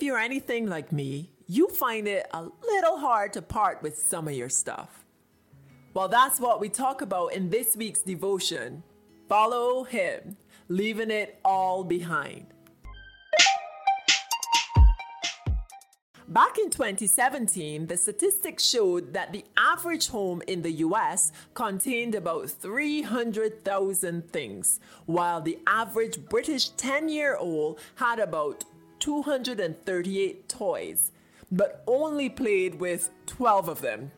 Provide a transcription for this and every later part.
you're anything like me, you find it a little hard to part with some of your stuff. Well, that's what we talk about in this week's devotion. Follow Him, leaving it all behind. Back in 2017, the statistics showed that the average home in the US contained about 300,000 things, while the average British 10 year old had about 238 toys, but only played with 12 of them.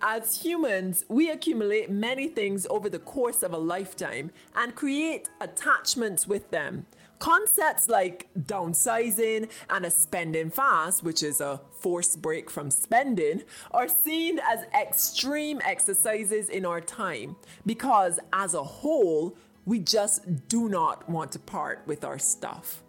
As humans, we accumulate many things over the course of a lifetime and create attachments with them. Concepts like downsizing and a spending fast, which is a forced break from spending, are seen as extreme exercises in our time because, as a whole, we just do not want to part with our stuff.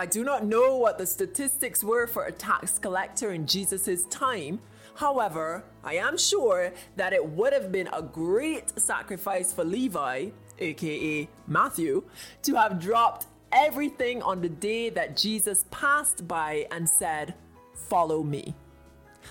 I do not know what the statistics were for a tax collector in Jesus' time. However, I am sure that it would have been a great sacrifice for Levi aka Matthew, to have dropped everything on the day that Jesus passed by and said, Follow me.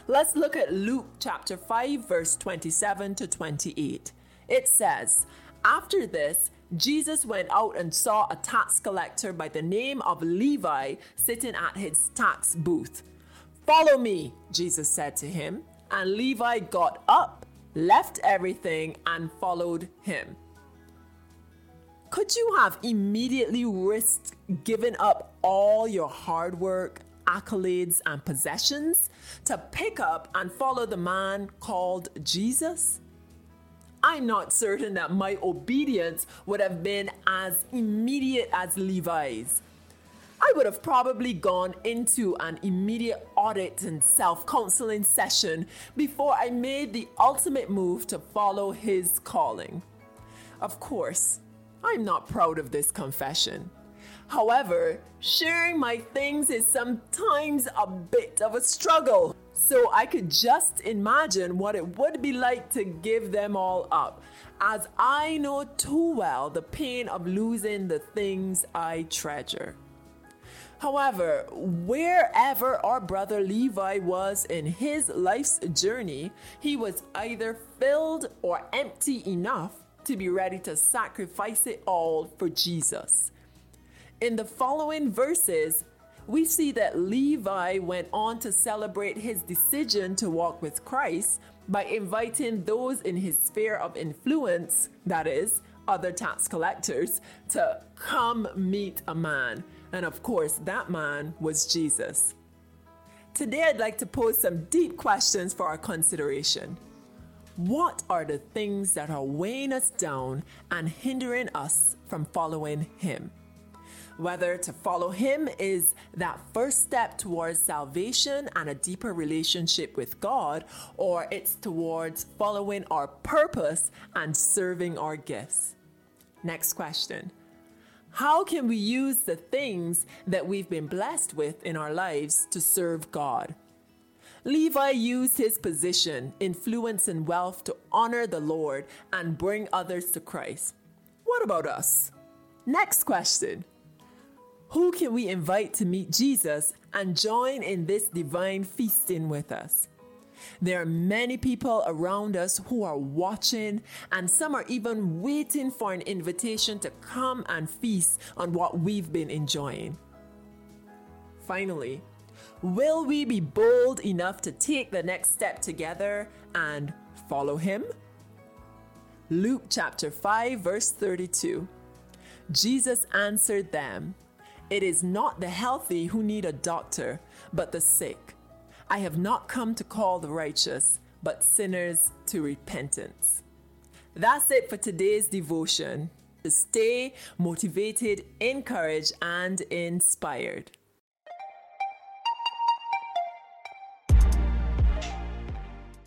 Let's look at Luke chapter 5, verse 27 to 28. It says, After this, Jesus went out and saw a tax collector by the name of Levi sitting at his tax booth. Follow me, Jesus said to him. And Levi got up, left everything, and followed him. Could you have immediately risked giving up all your hard work, accolades, and possessions to pick up and follow the man called Jesus? I'm not certain that my obedience would have been as immediate as Levi's. I would have probably gone into an immediate audit and self counseling session before I made the ultimate move to follow his calling. Of course, I'm not proud of this confession. However, sharing my things is sometimes a bit of a struggle. So I could just imagine what it would be like to give them all up, as I know too well the pain of losing the things I treasure. However, wherever our brother Levi was in his life's journey, he was either filled or empty enough to be ready to sacrifice it all for Jesus. In the following verses, we see that Levi went on to celebrate his decision to walk with Christ by inviting those in his sphere of influence, that is, other tax collectors, to come meet a man. And of course, that man was Jesus. Today, I'd like to pose some deep questions for our consideration. What are the things that are weighing us down and hindering us from following Him? Whether to follow Him is that first step towards salvation and a deeper relationship with God, or it's towards following our purpose and serving our gifts. Next question How can we use the things that we've been blessed with in our lives to serve God? Levi used his position, influence, and wealth to honor the Lord and bring others to Christ. What about us? Next question Who can we invite to meet Jesus and join in this divine feasting with us? There are many people around us who are watching, and some are even waiting for an invitation to come and feast on what we've been enjoying. Finally, Will we be bold enough to take the next step together and follow him? Luke chapter 5, verse 32. Jesus answered them, It is not the healthy who need a doctor, but the sick. I have not come to call the righteous, but sinners to repentance. That's it for today's devotion. Stay motivated, encouraged, and inspired.